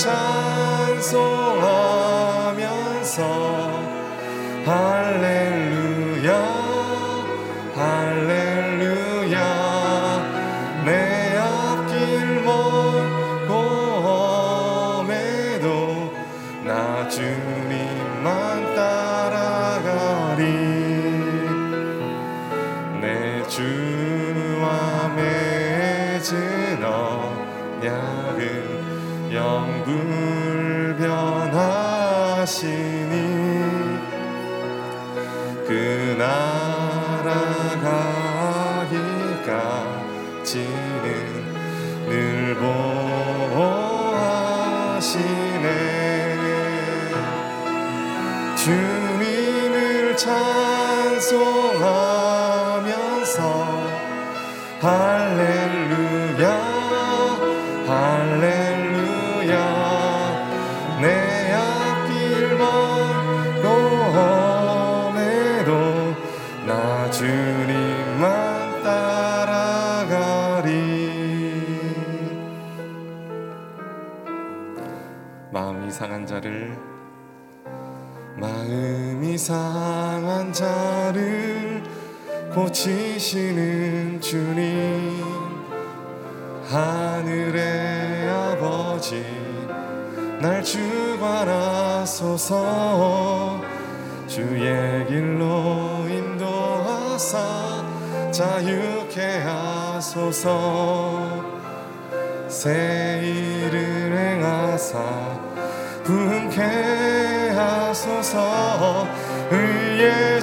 찬송하면서 할렐루야. 心。 고치시는 주님. 하늘의 아버지 날 주관하소서. 주의 길로 인도하사 자유케 하소서. 새 일을 행하사 분케 하소서. 의의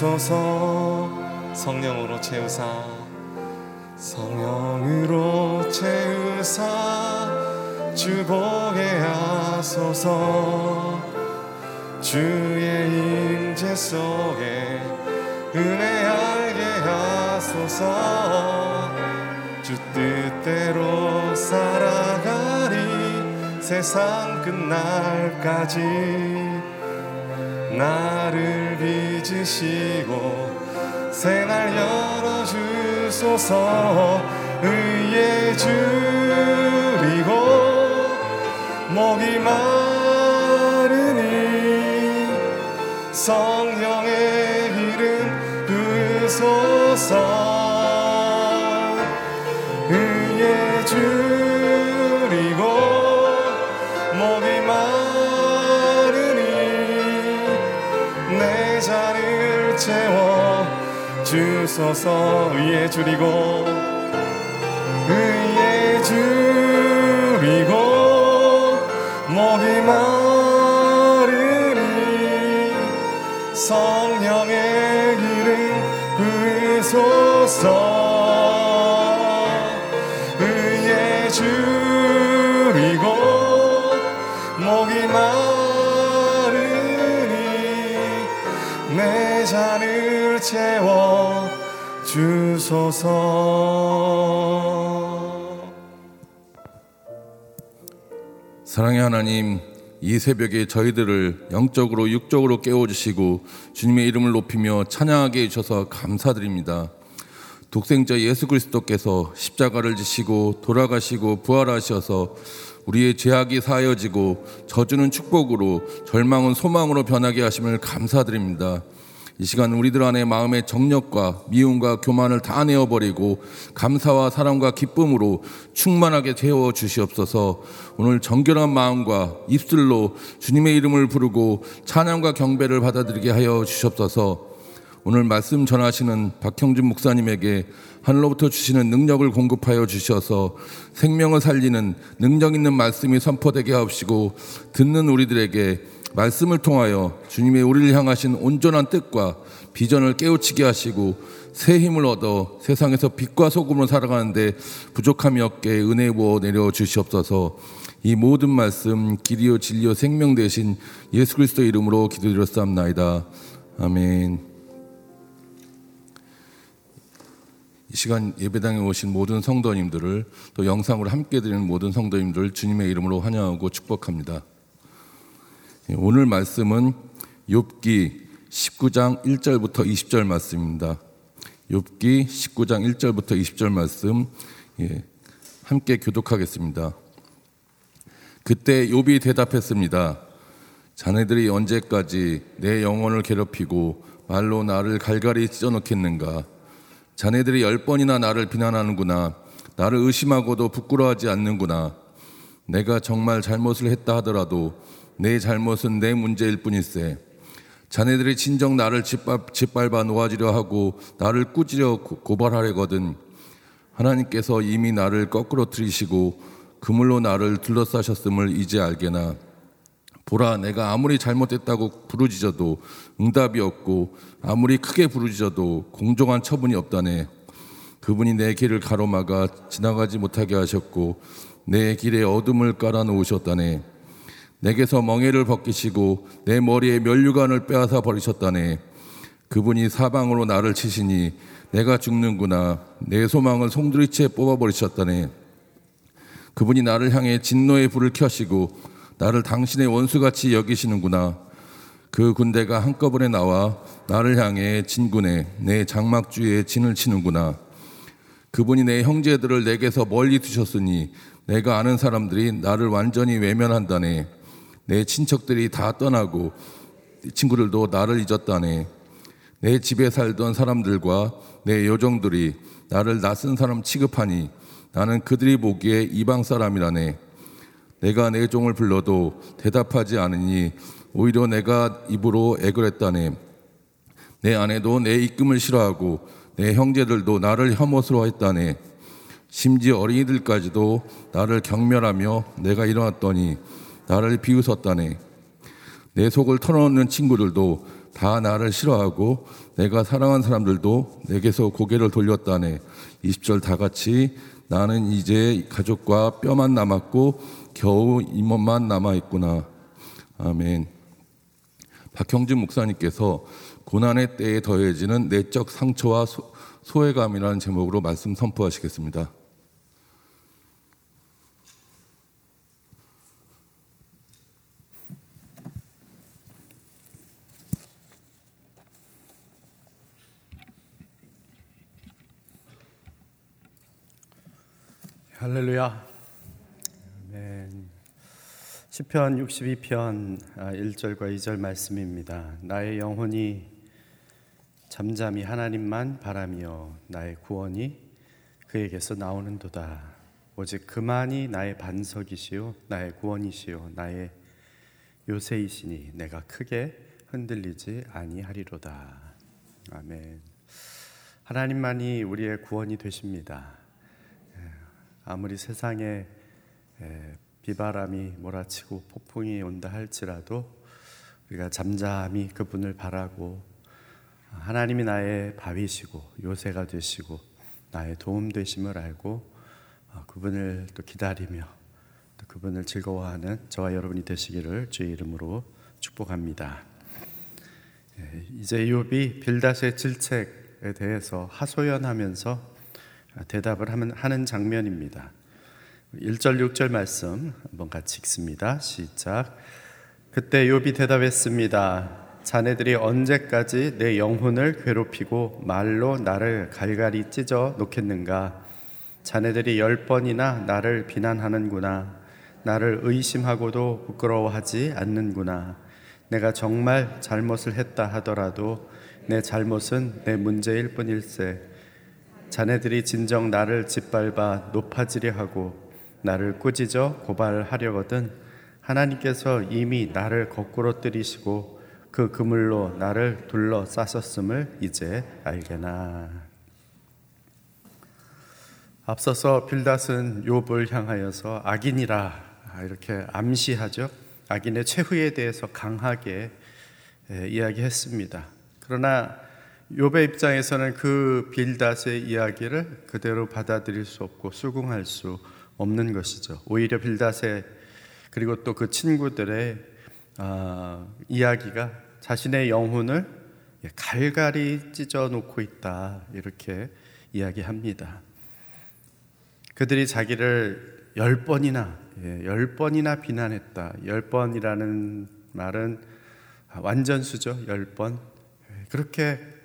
주소서. 성령으로 채우사. 성령으로 채우사. 주보게 하소서. 주의 임재 속에 은혜 알게 하소서. 주 뜻대로 살아가리 세상 끝날까지 나를 빚 으시고 생활 열어주소서 의에 줄이고 목이 마르니 성령의 기름 부소서 주소서 위에 줄이고 위에 줄이고 목이 마르니 성령의 기름 부소서. 위에 줄이고 목이 마르니 내 잔을 채워 주소서 사랑의 하나님, 이 새벽에 저희들을 영적으로 육적으로 깨워주시고 주님의 이름을 높이며 찬양하게 해주셔서 감사드립니다. 독생자 예수 그리스도께서 십자가를 지시고 돌아가시고 부활하셔서 우리의 죄악이 사여지고 저주는 축복으로 절망은 소망으로 변하게 하심을 감사드립니다. 이 시간 우리들 안에 마음의 정력과 미움과 교만을 다 내어버리고 감사와 사랑과 기쁨으로 충만하게 채워 주시옵소서. 오늘 정결한 마음과 입술로 주님의 이름을 부르고 찬양과 경배를 받아들이게 하여 주시옵소서. 오늘 말씀 전하시는 박형준 목사님에게 하늘로부터 주시는 능력을 공급하여 주셔서 생명을 살리는 능력 있는 말씀이 선포되게 하옵시고 듣는 우리들에게 말씀을 통하여 주님의 우리를 향하신 온전한 뜻과 비전을 깨우치게 하시고 새 힘을 얻어 세상에서 빛과 소금으로 살아가는데 부족함이 없게 은혜 부어 내려 주시옵소서 이 모든 말씀 길이요 진리요 생명 되신 예수 그리스도 이름으로 기도드렸사옵나이다. 아멘. 이 시간 예배당에 오신 모든 성도님들을 또 영상으로 함께 드리는 모든 성도님들 주님의 이름으로 환영하고 축복합니다. 예, 오늘 말씀은 욥기 19장 1절부터 20절 말씀입니다. 욥기 19장 1절부터 20절 말씀 예, 함께 교독하겠습니다. 그때 욥이 대답했습니다. 자네들이 언제까지 내 영혼을 괴롭히고 말로 나를 갈갈이 찢어놓겠는가? 자네들이 열 번이나 나를 비난하는구나. 나를 의심하고도 부끄러워하지 않는구나. 내가 정말 잘못을 했다 하더라도 내 잘못은 내 문제일 뿐일세. 자네들이 진정 나를 짓밟, 아 놓아지려 하고 나를 꾸지려 고발하려거든. 하나님께서 이미 나를 거꾸로 들이시고 그물로 나를 둘러싸셨음을 이제 알게나. 보라, 내가 아무리 잘못했다고 부르짖어도 응답이 없고 아무리 크게 부르짖어도 공정한 처분이 없다네. 그분이 내 길을 가로막아 지나가지 못하게 하셨고 내 길에 어둠을 깔아 놓으셨다네. 내게서 멍에를 벗기시고 내 머리에 면류관을 빼앗아 버리셨다네. 그분이 사방으로 나를 치시니 내가 죽는구나. 내 소망을 송두리째 뽑아 버리셨다네. 그분이 나를 향해 진노의 불을 켜시고 나를 당신의 원수같이 여기시는구나. 그 군대가 한꺼번에 나와 나를 향해 진군해 내 장막주에 진을 치는구나. 그분이 내 형제들을 내게서 멀리 두셨으니 내가 아는 사람들이 나를 완전히 외면한다네. 내 친척들이 다 떠나고 친구들도 나를 잊었다네. 내 집에 살던 사람들과 내 요정들이 나를 낯선 사람 취급하니 나는 그들이 보기에 이방 사람이라네. 내가 내 종을 불러도 대답하지 않으니 오히려 내가 입으로 애걸했다네. 내 아내도 내 입금을 싫어하고 내 형제들도 나를 혐오스러워 했다네. 심지어 어린이들까지도 나를 경멸하며 내가 일어났더니 나를 비웃었다네. 내 속을 털어놓는 친구들도 다 나를 싫어하고 내가 사랑한 사람들도 내게서 고개를 돌렸다네. 20절 다 같이 나는 이제 가족과 뼈만 남았고 겨우 이몸만 남아 있구나. 아멘. 박형진 목사님께서 고난의 때에 더해지는 내적 상처와 소, 소외감이라는 제목으로 말씀 선포하시겠습니다. 할렐루야. 시편 62편 1절과 아, 2절 말씀입니다. 나의 영혼이 잠잠히 하나님만 바라며 나의 구원이 그에게서 나오는도다. 오직 그만이 나의 반석이시요 나의 구원이시요 나의 요새이시니 내가 크게 흔들리지 아니하리로다. 아멘. 하나님만이 우리의 구원이 되십니다. 예, 아무리 세상에 비바람이 몰아치고 폭풍이 온다 할지라도 우리가 잠잠히 그분을 바라고 하나님이 나의 바위시고 요새가 되시고 나의 도움 되심을 알고 어, 그분을 또 기다리며 또 그분을 즐거워하는 저와 여러분이 되시기를 주의 이름으로 축복합니다. 예, 이제 욥이 빌닷의 질책에 대해서 하소연하면서 대답을 하는 장면입니다. 1절 6절 말씀 한번 같이 읽습니다. 시작. 그때 욥이 대답했습니다. 자네들이 언제까지 내 영혼을 괴롭히고 말로 나를 갈갈이 찢어 놓겠는가? 자네들이 열 번이나 나를 비난하는구나. 나를 의심하고도 부끄러워하지 않는구나. 내가 정말 잘못을 했다 하더라도 내 잘못은 내 문제일 뿐일세. 자네들이 진정 나를 짓밟아 높아지려 하고 나를 꾸짖어 고발하려거든 하나님께서 이미 나를 거꾸로 뜨리시고 그 그물로 나를 둘러 싸셨음을 이제 알게나. 앞서서 빌닷은 욥을 향하여서 악인이라 이렇게 암시하죠. 악인의 최후에 대해서 강하게 이야기했습니다. 그러나 욥의 입장에서는 그 빌닷의 이야기를 그대로 받아들일 수 없고 수긍할 수 없는 것이죠. 오히려 빌닷의 그리고 또 그 친구들의 어, 이야기가 자신의 영혼을 갈갈이 찢어 놓고 있다 이렇게 이야기합니다. 그들이 자기를 열 번이나 예, 열 번이나 비난했다. 열 번이라는 말은 완전수죠. 열 번. 그렇게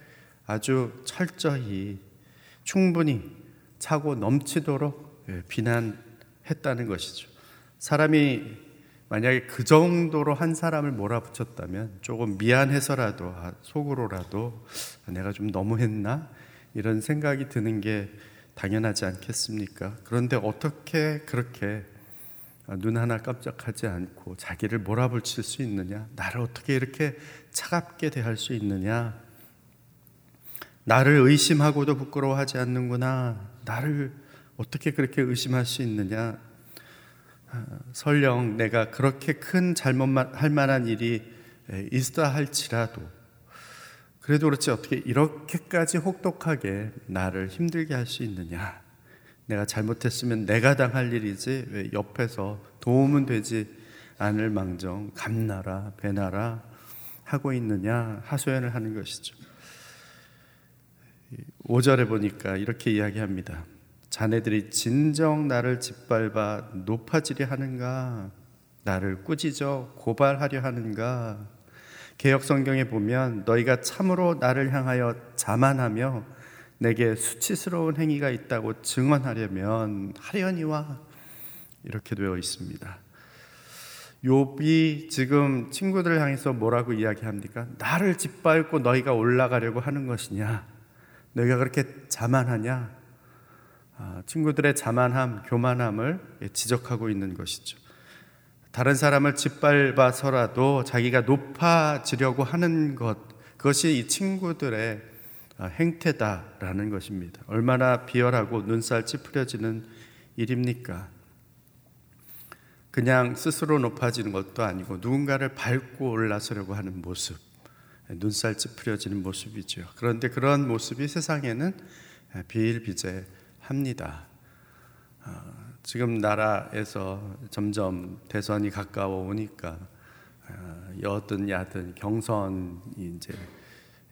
아주 철저히 충분히 차고 넘치도록 예, 비난 했다는 것이죠. 사람이 만약에 그 정도로 한 사람을 몰아붙였다면 조금 미안해서라도 아, 속으로라도 내가 좀 너무했나 이런 생각이 드는 게 당연하지 않겠습니까? 그런데 어떻게 그렇게 눈 하나 깜짝하지 않고 자기를 몰아붙일 수 있느냐? 나를 어떻게 이렇게 차갑게 대할 수 있느냐? 나를 의심하고도 부끄러워하지 않는구나. 나를 어떻게 그렇게 의심할 수 있느냐? 아, 설령 내가 그렇게 큰 잘못만 할 만한 일이 있다 할지라도 그래도 그렇지 어떻게 이렇게까지 혹독하게 나를 힘들게 할 수 있느냐? 내가 잘못했으면 내가 당할 일이지 왜 옆에서 도움은 되지 않을 망정 감나라 배나라 하고 있느냐 하소연을 하는 것이죠. 5절에 보니까 이렇게 이야기합니다. 자네들이 진정 나를 짓밟아 높아지려 하는가? 나를 꾸짖어 고발하려 하는가? 개혁 성경에 보면 너희가 참으로 나를 향하여 자만하며 내게 수치스러운 행위가 있다고 증언하려면 하려니와 이렇게 되어 있습니다. 욥이 지금 친구들을 향해서 뭐라고 이야기합니까? 나를 짓밟고 너희가 올라가려고 하는 것이냐? 너희가 그렇게 자만하냐? 아, 친구들의 자만함, 교만함을 지적하고 있는 것이죠. 다른 사람을 짓밟아서라도 자기가 높아지려고 하는 것, 그것이 이 친구들의 아, 행태다라는 것입니다. 얼마나 비열하고 눈살 찌푸려지는 일입니까? 그냥 스스로 높아지는 것도 아니고 누군가를 밟고 올라서려고 하는 모습, 눈살 찌푸려지는 모습이죠. 그런데 그런 모습이 세상에는 비일비재 합니다. 어, 지금 나라에서 점점 대선이 가까워 오니까 어, 여든 야든 경선이 이제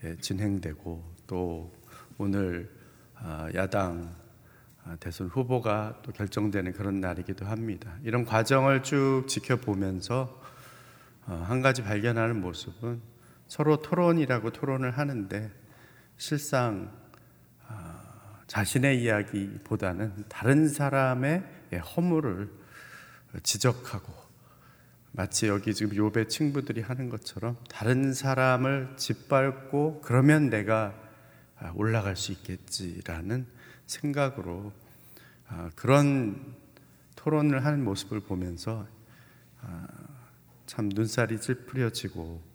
예, 진행되고 또 오늘 어, 야당 대선 후보가 또 결정되는 그런 날이기도 합니다. 이런 과정을 쭉 지켜보면서 한 가지 발견하는 모습은 서로 토론이라고 토론을 하는데 실상 자신의 이야기보다는 다른 사람의 허물을 지적하고 마치 여기 지금 요배 친구들이 하는 것처럼 다른 사람을 짓밟고 그러면 내가 올라갈 수 있겠지라는 생각으로 아, 그런 토론을 하는 모습을 보면서 아, 참 눈살이 찌푸려지고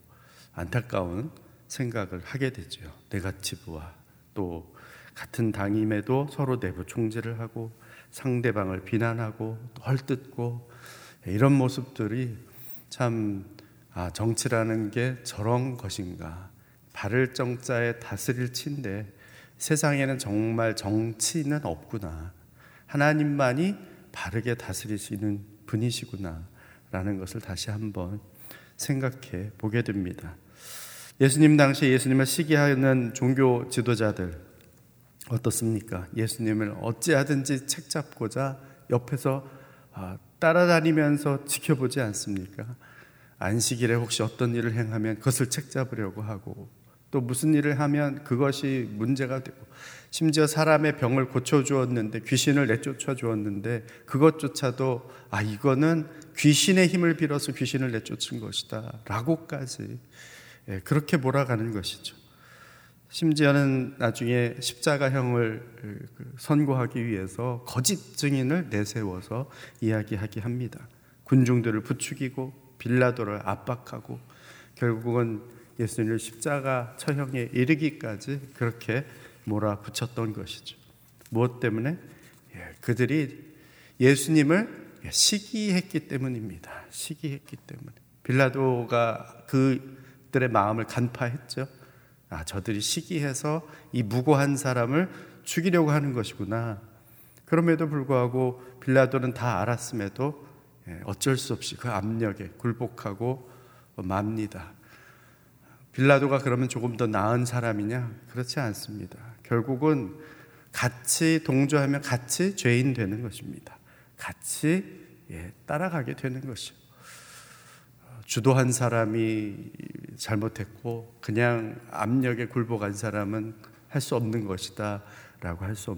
안타까운 생각을 하게 되죠. 네가티브와 또 같은 당임에도 서로 내부 총질을 하고 상대방을 비난하고 헐뜯고 이런 모습들이 참 아, 정치라는 게 저런 것인가 발을 정자에 다스릴 친데 세상에는 정말 정치는 없구나. 하나님만이 바르게 다스리시는 분이시구나. 라는 것을 다시 한번 생각해 보게 됩니다. 예수님 당시 예수님을 시기하는 종교 지도자들 어떻습니까? 예수님을 어찌하든지 책 잡고자 옆에서 아, 따라다니면서 지켜보지 않습니까? 안식일에 혹시 어떤 일을 행하면 그것을 책 잡으려고 하고 또 무슨 일을 하면 그것이 문제가 되고 심지어 사람의 병을 고쳐 주었는데 귀신을 내쫓아 주었는데 그것조차도 아 이거는 귀신의 힘을 빌어서 귀신을 내쫓은 것이다라고까지 예, 그렇게 몰아가는 것이죠. 심지어는 나중에 십자가형을 그, 선고하기 위해서 거짓 증인을 내세워서 이야기하게 합니다. 군중들을 부추기고 빌라도를 압박하고 결국은 예수님을 십자가 처형에 이르기까지 그렇게 몰아붙였던 것이죠. 무엇 때문에? 예, 그들이 예수님을 시기했기 때문입니다. 시기했기 때문에. 빌라도가 그 들의 마음을 간파했죠. 아, 저들이 시기해서 이 무고한 사람을 죽이려고 하는 것이구나. 그럼에도 불구하고 빌라도는 다 알았음에도 예, 어쩔 수 없이 그 압력에 굴복하고 맙니다. 빌라도가 그러면 조금 더 나은 사람이냐? 그렇지 않습니다. 결국은 같이 동조하면 같이 죄인 되는 것입니다. 같이 예, 따라가게 되는 것이요. 주도한 사람이 잘못했고 그냥 압력에 굴복한 사람은 할 수 없는 것이다라고 할 수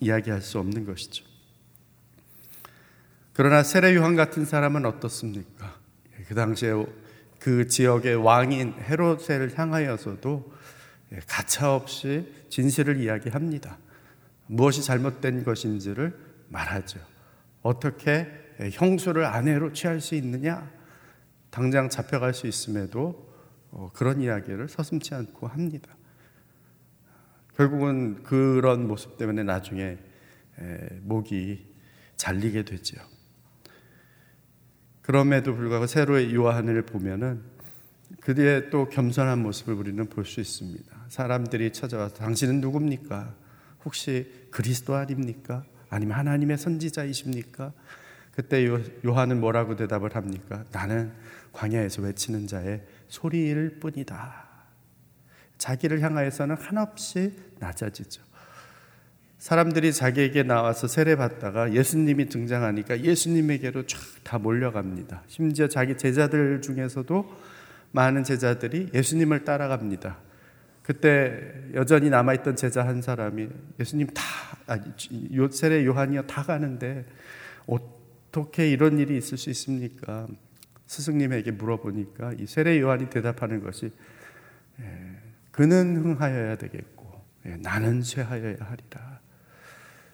이야기할 수 없는 것이죠. 그러나 세례 요한 같은 사람은 어떻습니까? 그 당시에 그 지역의 왕인 헤롯을 향하여서도 가차없이 진실을 이야기합니다. 무엇이 잘못된 것인지를 말하죠. 어떻게 형수를 아내로 취할 수 있느냐? 당장 잡혀갈 수 있음에도 어, 그런 이야기를 서슴지 않고 합니다. 결국은 그런 모습 때문에 나중에 목이 잘리게 되죠. 그럼에도 불구하고 세로의 요한을 보면은 그의 또 겸손한 모습을 우리는 볼 수 있습니다. 사람들이 찾아와서 당신은 누굽니까? 혹시 그리스도 아닙니까? 아니면 하나님의 선지자이십니까? 그때 요한은 뭐라고 대답을 합니까? 나는 광야에서 외치는 자의 소리일 뿐이다. 자기를 향하여서는 한없이 낮아지죠. 사람들이 자기에게 나와서 세례받다가 예수님이 등장하니까 예수님에게로 쫙 다 몰려갑니다. 심지어 자기 제자들 중에서도 많은 제자들이 예수님을 따라갑니다. 그때 여전히 남아있던 제자 한 사람이 예수님 다, 아니, 세례 요한이요 다 가는데 어떻게 이런 일이 있을 수 있습니까? 스승님에게 물어보니까 이 세례 요한이 대답하는 것이 예, 그는 흥하여야 되겠고 예, 나는 쇠하여야 하리라.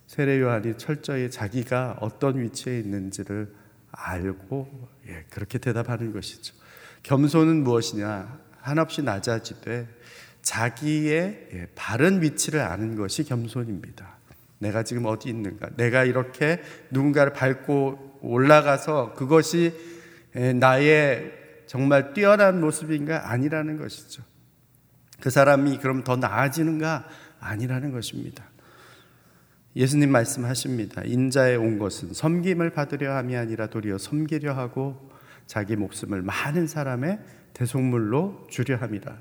세례 요한이 철저히 자기가 어떤 위치에 있는지를 알고 예, 그렇게 대답하는 것이죠. 겸손은 무엇이냐? 한없이 낮아지되 자기의 예, 바른 위치를 아는 것이 겸손입니다. 내가 지금 어디 있는가? 내가 이렇게 누군가를 밟고 올라가서 그것이 예, 나의 정말 뛰어난 모습인가? 아니라는 것이죠. 그 사람이 그럼 더 나아지는가? 아니라는 것입니다. 예수님 말씀하십니다. 인자에 온 것은 섬김을 받으려 함이 아니라 도리어 섬기려 하고 자기 목숨을 많은 사람의 대속물로 주려 함이라.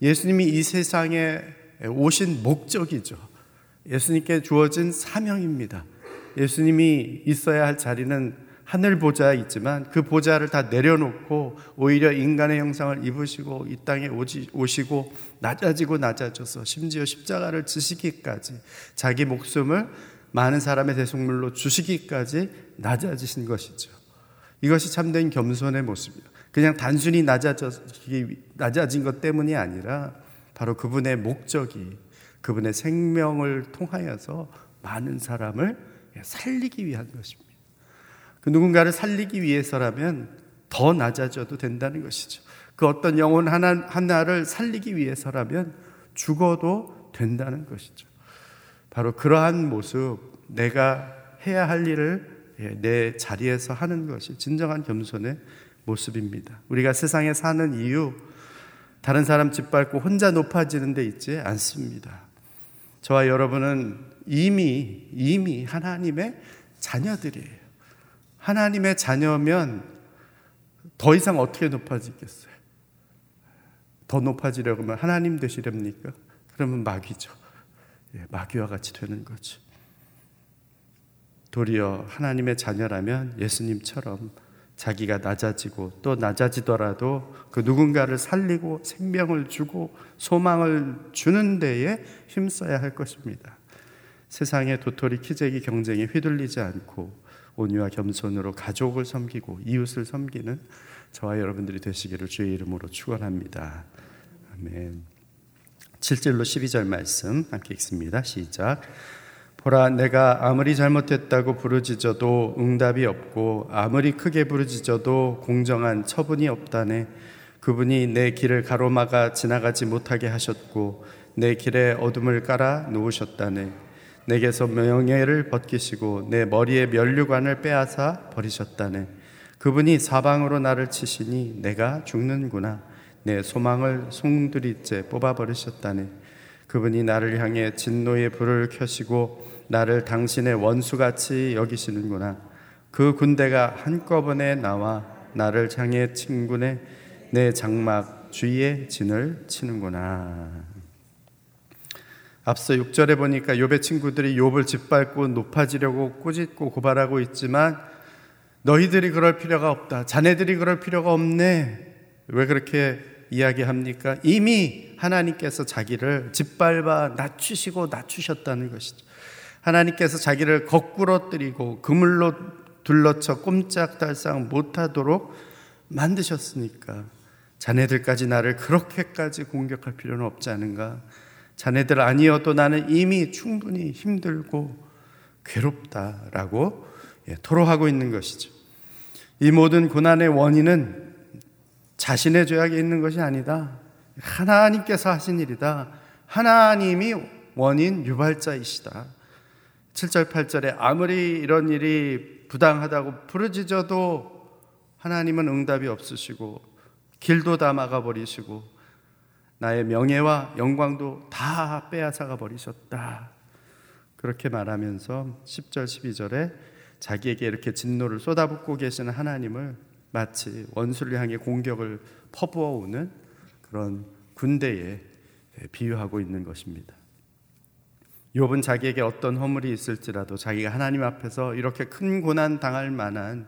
예수님이 이 세상에 오신 목적이죠. 예수님께 주어진 사명입니다. 예수님이 있어야 할 자리는 하늘 보좌 있지만 그 보좌를 다 내려놓고 오히려 인간의 형상을 입으시고 이 땅에 오시고 낮아지고 낮아져서 심지어 십자가를 지시기까지 자기 목숨을 많은 사람의 대속물로 주시기까지 낮아지신 것이죠. 이것이 참된 겸손의 모습이에요. 그냥 단순히 낮아진 것 때문이 아니라 바로 그분의 목적이 그분의 생명을 통하여서 많은 사람을 살리기 위한 것입니다. 그 누군가를 살리기 위해서라면 더 낮아져도 된다는 것이죠. 그 어떤 영혼 하나, 하나를 살리기 위해서라면 죽어도 된다는 것이죠. 바로 그러한 모습, 내가 해야 할 일을 예, 내 자리에서 하는 것이 진정한 겸손의 모습입니다. 우리가 세상에 사는 이유, 다른 사람 짓밟고 혼자 높아지는 데 있지 않습니다. 저와 여러분은 이미 이미 하나님의 자녀들이에요. 하나님의 자녀면 더 이상 어떻게 높아지겠어요? 더 높아지려면 하나님 되시렵니까? 그러면 마귀죠. 예, 마귀와 같이 되는 거죠. 도리어 하나님의 자녀라면 예수님처럼 자기가 낮아지고 또 낮아지더라도 그 누군가를 살리고 생명을 주고 소망을 주는 데에 힘써야 할 것입니다. 세상의 도토리 키재기 경쟁에 휘둘리지 않고 온유와 겸손으로 가족을 섬기고 이웃을 섬기는 저와 여러분들이 되시기를 주의 이름으로 축원합니다. 아멘. 7절로 12절 말씀 함께 읽습니다. 시작. 보라 내가 아무리 잘못했다고 부르짖어도 응답이 없고 아무리 크게 부르짖어도 공정한 처분이 없다네 그분이 내 길을 가로막아 지나가지 못하게 하셨고 내 길에 어둠을 깔아 놓으셨다네 내게서 명예를 벗기시고 내 머리에 면류관을 빼앗아 버리셨다네 그분이 사방으로 나를 치시니 내가 죽는구나 내 소망을 송두리째 뽑아 버리셨다네 그분이 나를 향해 진노의 불을 켜시고 나를 당신의 원수같이 여기시는구나. 그 군대가 한꺼번에 나와 나를 향해 친구네 내 장막 주위에 진을 치는구나. 앞서 6절에 보니까 욥의 친구들이 욥을 짓밟고 높아지려고 꾸짖고 고발하고 있지만 너희들이 그럴 필요가 없다. 자네들이 그럴 필요가 없네. 왜 그렇게 이야기합니까? 이미 하나님께서 자기를 짓밟아 낮추시고 낮추셨다는 것이죠. 하나님께서 자기를 거꾸로 뜨리고 그물로 둘러쳐 꼼짝달싹 못하도록 만드셨으니까 자네들까지 나를 그렇게까지 공격할 필요는 없지 않은가? 자네들 아니어도 나는 이미 충분히 힘들고 괴롭다라고 예, 토로하고 있는 것이죠. 이 모든 고난의 원인은 자신의 죄악에 있는 것이 아니다. 하나님께서 하신 일이다. 하나님이 원인 유발자이시다. 7절, 8절에 아무리 이런 일이 부당하다고 부르짖어도 하나님은 응답이 없으시고 길도 다 막아버리시고 나의 명예와 영광도 다 빼앗아가 버리셨다. 그렇게 말하면서 10절, 12절에 자기에게 이렇게 진노를 쏟아붓고 계시는 하나님을 마치 원수를 향해 공격을 퍼부어 오는 그런 군대에 비유하고 있는 것입니다. 욥은 자기에게 어떤 허물이 있을지라도 자기가 하나님 앞에서 이렇게 큰 고난 당할 만한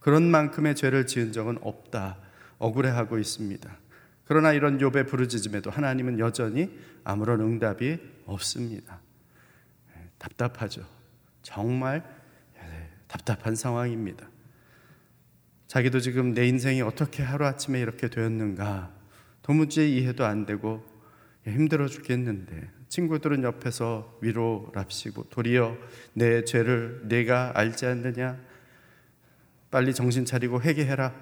그런 만큼의 죄를 지은 적은 없다. 억울해하고 있습니다. 그러나 이런 욥의 부르짖음에도 하나님은 여전히 아무런 응답이 없습니다. 예, 답답하죠. 정말 예, 답답한 상황입니다. 자기도 지금 내 인생이 어떻게 하루아침에 이렇게 되었는가 도무지 이해도 안 되고 예, 힘들어 죽겠는데 친구들은 옆에서 위로랍시고 도리어 내 죄를 내가 알지 않느냐 빨리 정신 차리고 회개해라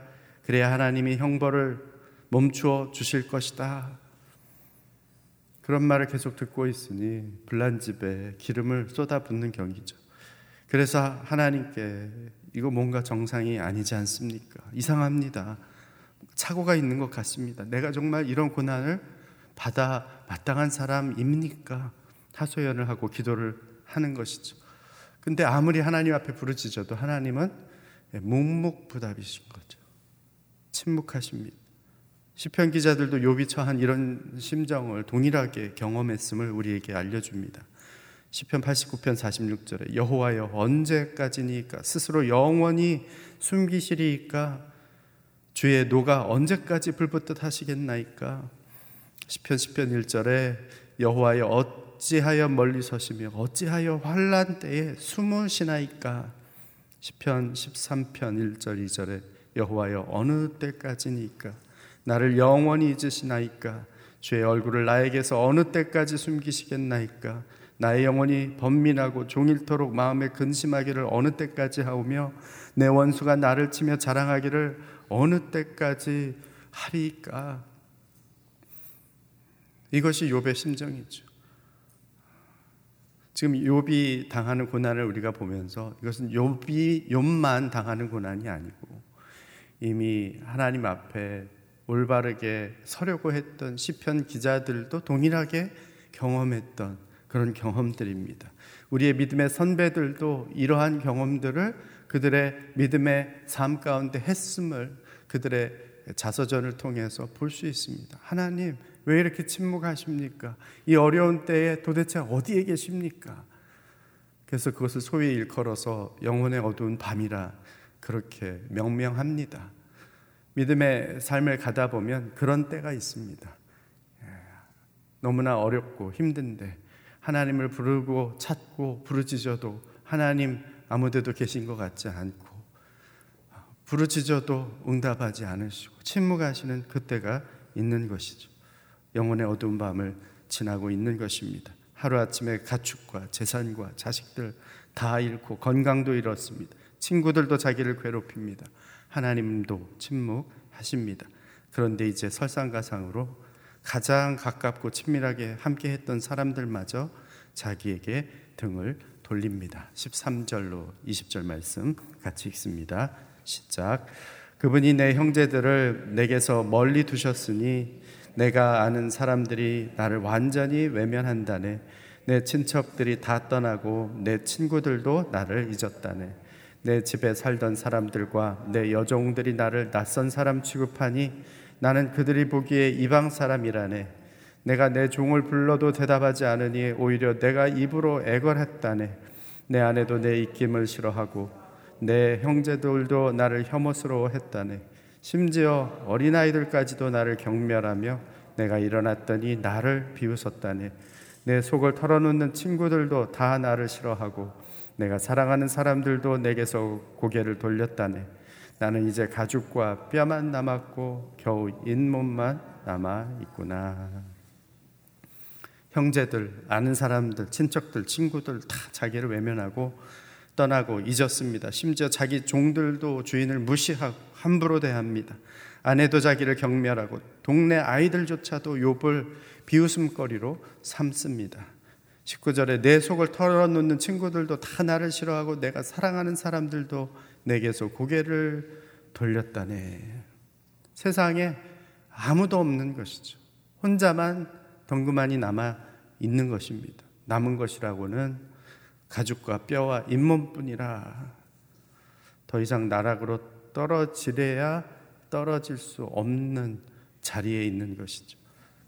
그래야 하나님이 형벌을 멈추어 주실 것이다 그런 말을 계속 듣고 있으니 불난 집에 기름을 쏟아붓는 경기죠 그래서 하나님께 이거 뭔가 정상이 아니지 않습니까 이상합니다 착오가 있는 것 같습니다 내가 정말 이런 고난을 받아 마땅한 사람입니까? 하소연을 하고 기도를 하는 것이죠. 근데 아무리 하나님 앞에 부르짖어도 하나님은 묵묵부답이신 거죠. 침묵하십니다. 시편 기자들도 욥이 처한 이런 심정을 동일하게 경험했음을 우리에게 알려줍니다. 시편 89편 46절에 여호와여 언제까지니까? 스스로 영원히 숨기시리이까? 주의 노가 언제까지 불붙듯 하시겠나이까? 시편 10편 1절에 여호와여 어찌하여 멀리 서시며 어찌하여 환란 때에 숨으시나이까? 시편 13편 1절 2절에 여호와여 어느 때까지니까 나를 영원히 잊으시나이까? 주의 얼굴을 나에게서 어느 때까지 숨기시겠나이까? 나의 영혼이 번민하고 종일토록 마음에 근심하기를 어느 때까지 하오며 내 원수가 나를 치며 자랑하기를 어느 때까지 하리까? 이것이 욥의 심정이죠. 지금 욥이 당하는 고난을 우리가 보면서 이것은 욥이 욥만 당하는 고난이 아니고 이미 하나님 앞에 올바르게 서려고 했던 시편 기자들도 동일하게 경험했던 그런 경험들입니다. 우리의 믿음의 선배들도 이러한 경험들을 그들의 믿음의 삶 가운데 했음을 그들의 자서전을 통해서 볼 수 있습니다. 하나님, 왜 이렇게 침묵하십니까? 이 어려운 때에 도대체 어디에 계십니까? 그래서 그것을 소위 일컬어서 영혼의 어두운 밤이라 그렇게 명명합니다. 믿음의 삶을 가다 보면 그런 때가 있습니다. 예, 너무나 어렵고 힘든데 하나님을 부르고 찾고 부르짖어도 하나님 아무데도 계신 것 같지 않고 부르짖어도 응답하지 않으시고 침묵하시는 그때가 있는 것이죠. 영혼의 어두운 밤을 지나고 있는 것입니다. 하루아침에 가축과 재산과 자식들 다 잃고 건강도 잃었습니다. 친구들도 자기를 괴롭힙니다. 하나님도 침묵하십니다. 그런데 이제 설상가상으로 가장 가깝고 친밀하게 함께 했던 사람들마저 자기에게 등을 돌립니다. 13절로 20절 말씀 같이 읽습니다. 시작. 그분이 내 형제들을 내게서 멀리 두셨으니 내가 아는 사람들이 나를 완전히 외면한다네. 내 친척들이 다 떠나고 내 친구들도 나를 잊었다네. 내 집에 살던 사람들과 내 여종들이 나를 낯선 사람 취급하니 나는 그들이 보기에 이방 사람이라네. 내가 내 종을 불러도 대답하지 않으니 오히려 내가 입으로 애걸했다네. 내 아내도 내 입김을 싫어하고 내 형제들도 나를 혐오스러워했다네. 심지어 어린아이들까지도 나를 경멸하며 내가 일어났더니 나를 비웃었다네. 내 속을 털어놓는 친구들도 다 나를 싫어하고 내가 사랑하는 사람들도 내게서 고개를 돌렸다네. 나는 이제 가죽과 뼈만 남았고 겨우 잇몸만 남아 있구나. 형제들, 아는 사람들, 친척들, 친구들 다 자기를 외면하고 떠나고 잊었습니다. 심지어 자기 종들도 주인을 무시하고 함부로 대합니다. 아내도 자기를 경멸하고 동네 아이들조차도 욥을 비웃음거리로 삼습니다. 19절에 내 속을 털어놓는 친구들도 다 나를 싫어하고 내가 사랑하는 사람들도 내게서 고개를 돌렸다네. 세상에 아무도 없는 것이죠. 혼자만 덩그마니 남아 있는 것입니다. 남은 것이라고는 가죽과 뼈와 잇몸뿐이라 더 이상 나락으로 떨어지래야 떨어질 수 없는 자리에 있는 것이죠.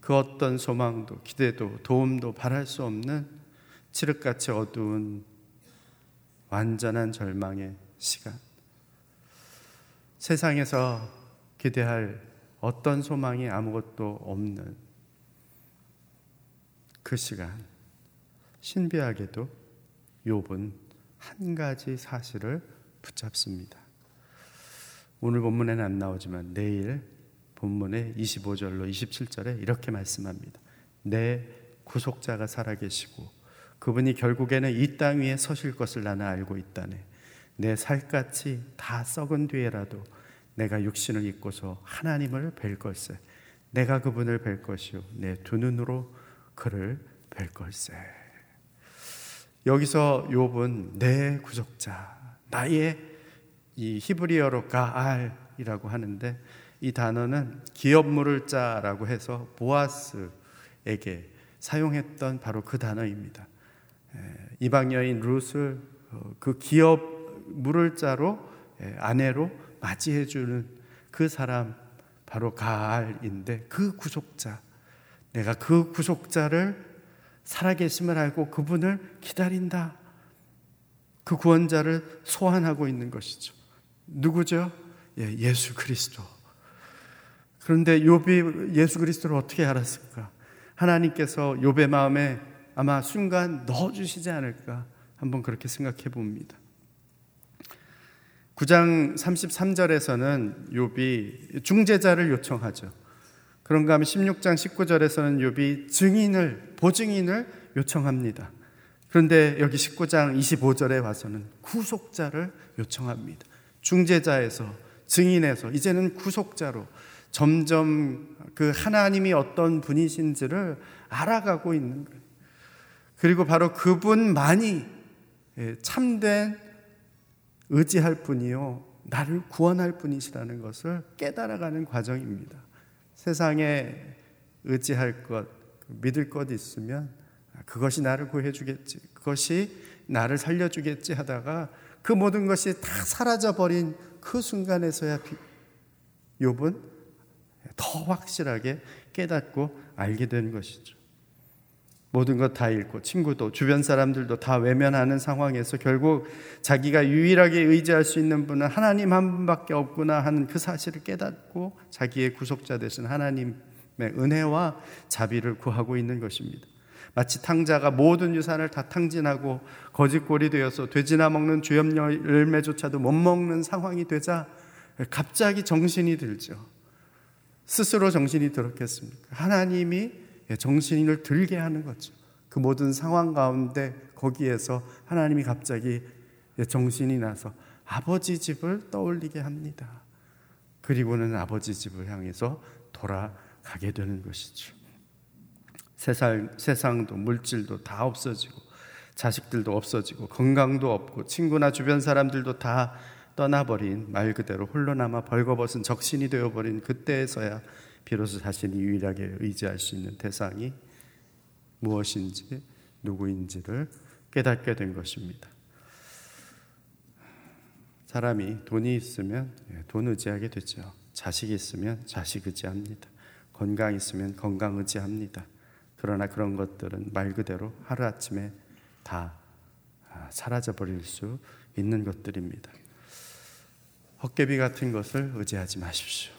그 어떤 소망도 기대도 도움도 바랄 수 없는 칠흑같이 어두운 완전한 절망의 시간. 세상에서 기대할 어떤 소망이 아무것도 없는 그 시간. 신비하게도 욥은 한 가지 사실을 붙잡습니다. 오늘 본문에는 안 나오지만 내일 본문의 25절로 27절에 이렇게 말씀합니다. 내 구속자가 살아계시고 그분이 결국에는 이 땅 위에 서실 것을 나는 알고 있다네. 내 살같이 다 썩은 뒤에라도 내가 육신을 입고서 하나님을 뵐 걸세. 내가 그분을 뵐 것이요. 내 두 눈으로 그를 뵐 걸세. 여기서 욥은 내 구속자, 나의 이 히브리어로 가알이라고 하는데 이 단어는 기업 물을 자라고 해서 보아스에게 사용했던 바로 그 단어입니다. 이방 여인 룻을 어, 그 기업 물을 자로 아내로 맞이해 주는 그 사람 바로 가알인데 그 구속자 내가 그 구속자를 살아계심을 알고 그분을 기다린다. 그 구원자를 소환하고 있는 것이죠. 누구죠? 예, 예수 그리스도. 그런데 욥이 예수 그리스도를 어떻게 알았을까? 하나님께서 욥의 마음에 아마 순간 넣어 주시지 않을까? 한번 그렇게 생각해 봅니다. 9장 33절에서는 욥이 중재자를 요청하죠. 그런가 하면 16장 19절에서는 욥이 증인을 보증인을 요청합니다. 그런데 여기 19장 25절에 와서는 구속자를 요청합니다. 중재자에서 증인에서 이제는 구속자로 점점 그 하나님이 어떤 분이신지를 알아가고 있는 거예요. 그리고 바로 그분만이 예, 참된 의지할 분이요. 나를 구원할 분이시라는 것을 깨달아가는 과정입니다. 세상에 의지할 것, 믿을 것 있으면 그것이 나를 구해주겠지. 그것이 나를 살려주겠지 하다가 그 모든 것이 다 사라져버린 그 순간에서야 욥은 더 확실하게 깨닫고 알게 된 것이죠. 모든 것 다 잃고 친구도 주변 사람들도 다 외면하는 상황에서 결국 자기가 유일하게 의지할 수 있는 분은 하나님 한 분밖에 없구나 하는 그 사실을 깨닫고 자기의 구속자 되신 하나님의 은혜와 자비를 구하고 있는 것입니다. 마치 탕자가 모든 유산을 다 탕진하고 거짓골이 되어서 돼지나 먹는 주염 열매조차도 못 먹는 상황이 되자 갑자기 정신이 들죠. 스스로 정신이 들었겠습니까? 하나님이 예, 정신을 들게 하는 거죠. 그 모든 상황 가운데 거기에서 하나님이 갑자기 예, 정신이 나서 아버지 집을 떠올리게 합니다. 그리고는 아버지 집을 향해서 돌아가게 되는 것이죠. 세상, 세상도 물질도 다 없어지고 자식들도 없어지고 건강도 없고 친구나 주변 사람들도 다 떠나버린 말 그대로 홀로 남아 벌거벗은 적신이 되어버린 그때에서야 비로소 자신이 유일하게 의지할 수 있는 대상이 무엇인지 누구인지를 깨닫게 된 것입니다. 사람이 돈이 있으면 예, 돈 의지하게 되죠. 자식이 있으면 자식 의지합니다. 건강 있으면 건강 의지합니다. 그러나 그런 것들은 말 그대로 하루아침에 다 아, 사라져 버릴 수 있는 것들입니다. 헛개비 같은 것을 의지하지 마십시오.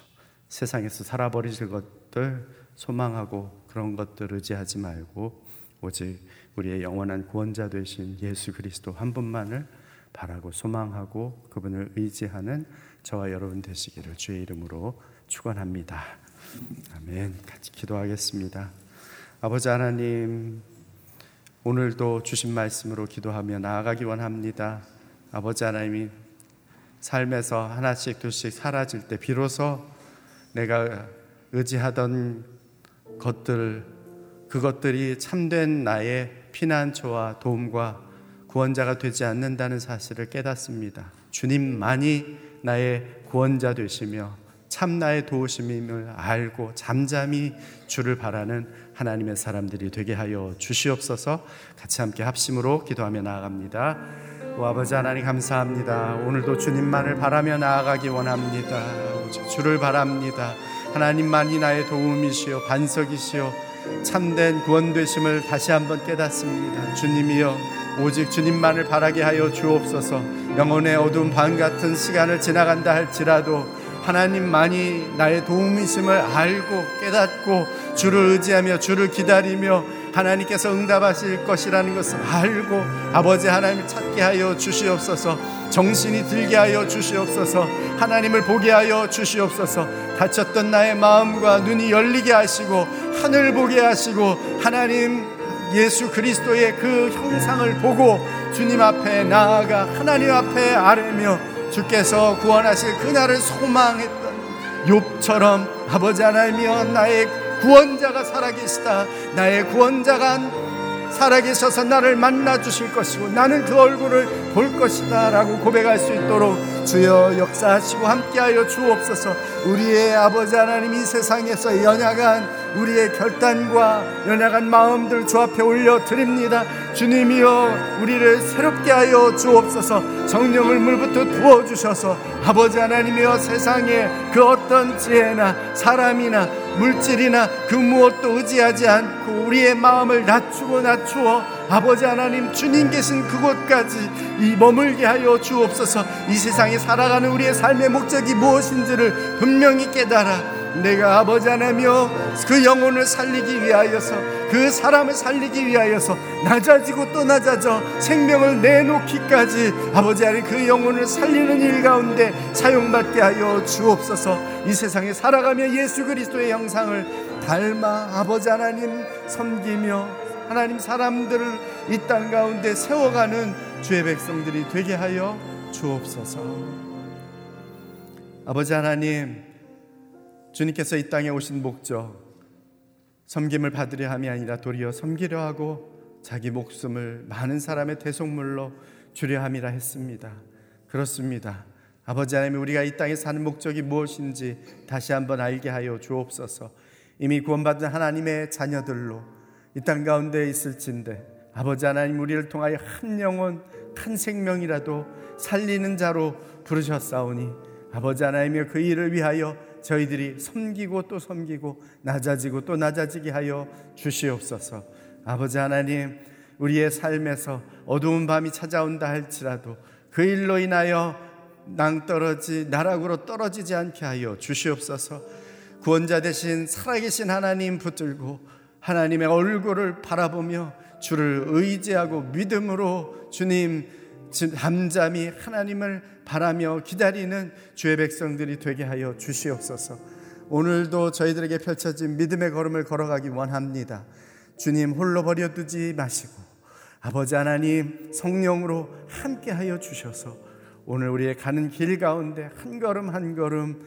세상에서 살아버리실 것들 소망하고 그런 것들 의지하지 말고 오직 우리의 영원한 구원자 되신 예수 그리스도 한 분만을 바라고 소망하고 그분을 의지하는 저와 여러분 되시기를 주의 이름으로 축원합니다. 아멘. 같이 기도하겠습니다. 아버지 하나님 오늘도 주신 말씀으로 기도하며 나아가기 원합니다. 아버지 하나님이 삶에서 하나씩 둘씩 사라질 때 비로소 내가 의지하던 것들, 그것들이 참된 나의 피난처와 도움과 구원자가 되지 않는다는 사실을 깨닫습니다. 주님만이 나의 구원자 되시며 참 나의 도우심임을 알고 잠잠히 주를 바라는 하나님의 사람들이 되게 하여 주시옵소서 같이 함께 합심으로 기도하며 나아갑니다. 오 아버지 하나님 감사합니다. 오늘도 주님만을 바라며 나아가기 원합니다. 주를 바랍니다. 하나님만이 나의 도움이시요 반석이시요 참된 구원 되심을 다시 한번 깨닫습니다. 주님이여 오직 주님만을 바라게 하여 주옵소서. 영혼의 어두운 밤 같은 시간을 지나간다 할지라도 하나님만이 나의 도움이심을 알고 깨닫고 주를 의지하며 주를 기다리며 하나님께서 응답하실 것이라는 것을 알고 아버지 하나님을 찾게 하여 주시옵소서 정신이 들게 하여 주시옵소서 하나님을 보게 하여 주시옵소서 다쳤던 나의 마음과 눈이 열리게 하시고 하늘 보게 하시고 하나님 예수 그리스도의 그 형상을 보고 주님 앞에 나아가 하나님 앞에 아뢰며 주께서 구원하실 그날을 소망했던 욥처럼 아버지 하나님이여 나의 구원자가 살아계시다. 나의 구원자가 살아계셔서 나를 만나 주실 것이고 나는 그 얼굴을 볼 것이다 라고 고백할 수 있도록 주여 역사하시고 함께하여 주옵소서. 우리의 아버지 하나님 이 세상에서 연약한 우리의 결단과 연약한 마음들 주 앞에 올려 드립니다. 주님이여 우리를 새롭게 하여 주옵소서. 정령을 물부터 부어주셔서 아버지 하나님이여 세상에 그 어떤 지혜나 사람이나 물질이나 그 무엇도 의지하지 않고 우리의 마음을 낮추고 낮추어 아버지 하나님 주님 계신 그곳까지 이 머물게 하여 주옵소서. 이 세상에 살아가는 우리의 삶의 목적이 무엇인지를 분명히 깨달아 내가 아버지 하나며 그 영혼을 살리기 위하여서 그 사람을 살리기 위하여서 낮아지고 또 낮아져 생명을 내놓기까지 아버지 하나님 그 영혼을 살리는 일 가운데 사용받게 하여 주옵소서. 이 세상에 살아가며 예수 그리스도의 형상을 닮아 아버지 하나님 섬기며 하나님 사람들을 이 땅 가운데 세워가는 주의 백성들이 되게 하여 주옵소서. 아버지 하나님 주님께서 이 땅에 오신 목적 섬김을 받으려 함이 아니라 도리어 섬기려 하고 자기 목숨을 많은 사람의 대속물로 주려 함이라 했습니다. 그렇습니다. 아버지 하나님 우리가 이 땅에 사는 목적이 무엇인지 다시 한번 알게 하여 주옵소서. 이미 구원받은 하나님의 자녀들로 이 땅 가운데 있을진데 아버지 하나님 우리를 통하여 한 영혼 한 생명이라도 살리는 자로 부르셨사오니 아버지 하나님의 그 일을 위하여 저희들이 섬기고 또 섬기고 낮아지고 또 낮아지게 하여 주시옵소서. 아버지 하나님 우리의 삶에서 어두운 밤이 찾아온다 할지라도 그 일로 인하여 낭떠러지 나락으로 떨어지지 않게 하여 주시옵소서. 구원자 대신 살아계신 하나님 붙들고 하나님의 얼굴을 바라보며 주를 의지하고 믿음으로 주님 잠잠히 하나님을 바라며 기다리는 주의 백성들이 되게 하여 주시옵소서. 오늘도 저희들에게 펼쳐진 믿음의 걸음을 걸어가기 원합니다. 주님 홀로 버려두지 마시고 아버지 하나님 성령으로 함께 하여 주셔서 오늘 우리의 가는 길 가운데 한 걸음 한 걸음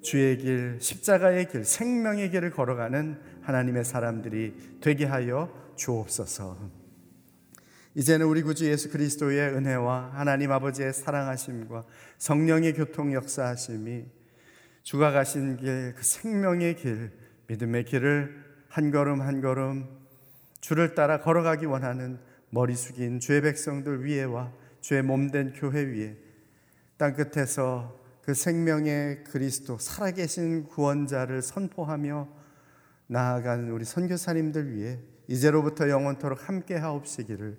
주의 길, 십자가의 길, 생명의 길을 걸어가는 하나님의 사람들이 되게 하여 주옵소서. 이제는 우리 구주 예수 그리스도의 은혜와 하나님 아버지의 사랑하심과 성령의 교통 역사하심이 주가 가신 길, 그 생명의 길, 믿음의 길을 한 걸음 한 걸음 주를 따라 걸어가기 원하는 머리 숙인 주의 백성들 위에와 주의 몸된 교회 위에 땅 끝에서 그 생명의 그리스도 살아계신 구원자를 선포하며 나아가는 우리 선교사님들 위해 이제로부터 영원토록 함께 하옵시기를